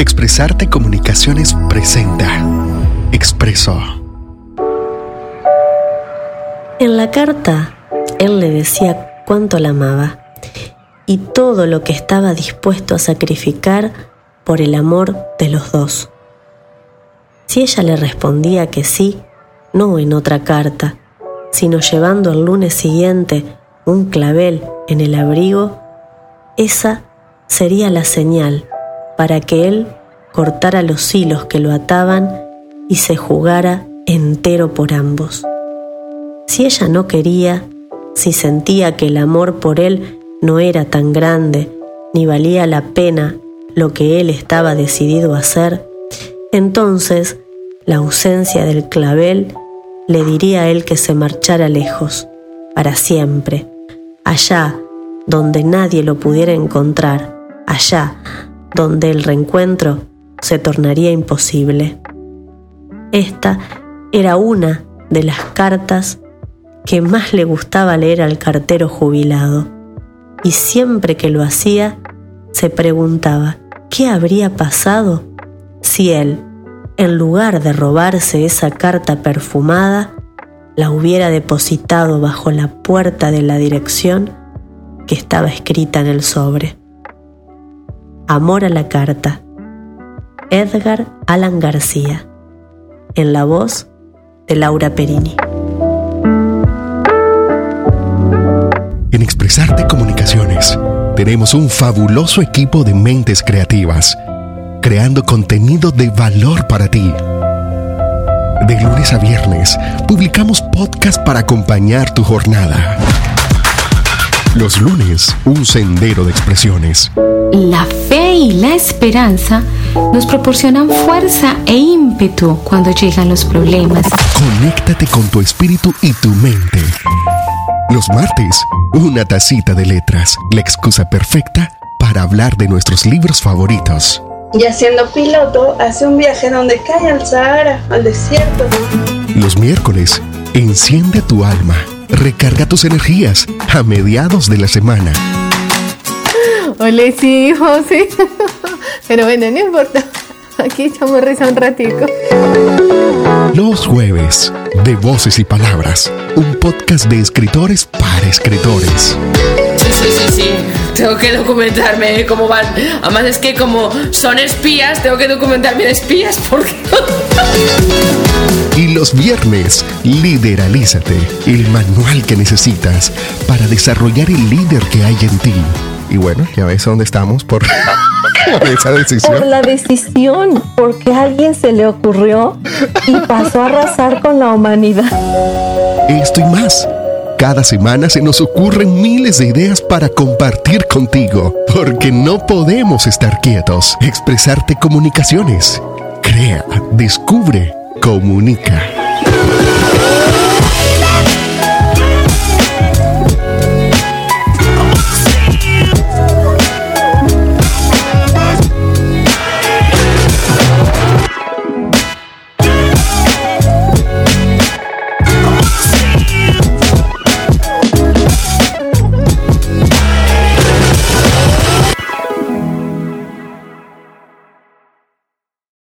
Expresarte Comunicaciones presenta Expreso. En la carta, él le decía cuánto la amaba y todo lo que estaba dispuesto a sacrificar por el amor de los dos. Si ella le respondía que sí, no en otra carta, sino llevando el lunes siguiente un clavel en el abrigo, esa sería la señal para que él cortara los hilos que lo ataban y se jugara entero por ambos. Si ella no quería, si sentía que el amor por él no era tan grande, ni valía la pena lo que él estaba decidido a hacer, entonces la ausencia del clavel le diría a él que se marchara lejos, para siempre, allá donde nadie lo pudiera encontrar, allá donde el reencuentro se tornaría imposible. Esta era una de las cartas que más le gustaba leer al cartero jubilado, y siempre que lo hacía, se preguntaba qué habría pasado si él, en lugar de robarse esa carta perfumada, la hubiera depositado bajo la puerta de la dirección que estaba escrita en el sobre. Amor a la carta. Edgar Alan García. En la voz de Laura Perini. En Expresarte Comunicaciones tenemos un fabuloso equipo de mentes creativas, creando contenido de valor para ti. De lunes a viernes publicamos podcast para acompañar tu jornada. Los lunes, un sendero de expresiones. La fe y la esperanza nos proporcionan fuerza e ímpetu cuando llegan los problemas. Conéctate con tu espíritu y tu mente. Los martes, una tacita de letras, la excusa perfecta para hablar de nuestros libros favoritos. Y siendo piloto, hace un viaje donde cae al Sahara, al desierto. Los miércoles, enciende tu alma, recarga tus energías a mediados de la semana. Hola, sí, José. Pero bueno, no importa. Aquí echamos risa un ratico. Los jueves, de Voces y Palabras, un podcast de escritores para escritores. Sí, sí, sí, sí. Tengo que documentarme cómo van. Además es que como son espías, tengo que documentarme de espías porque... Y los viernes, Lideralízate, el manual que necesitas para desarrollar el líder que hay en ti. Y bueno, ya ves dónde estamos por, por esa decisión. Por la decisión, porque a alguien se le ocurrió y pasó a arrasar con la humanidad. Esto y más. Cada semana se nos ocurren miles de ideas para compartir contigo, porque no podemos estar quietos. Expresarte comunicaciones. Crea, descubre, comunica.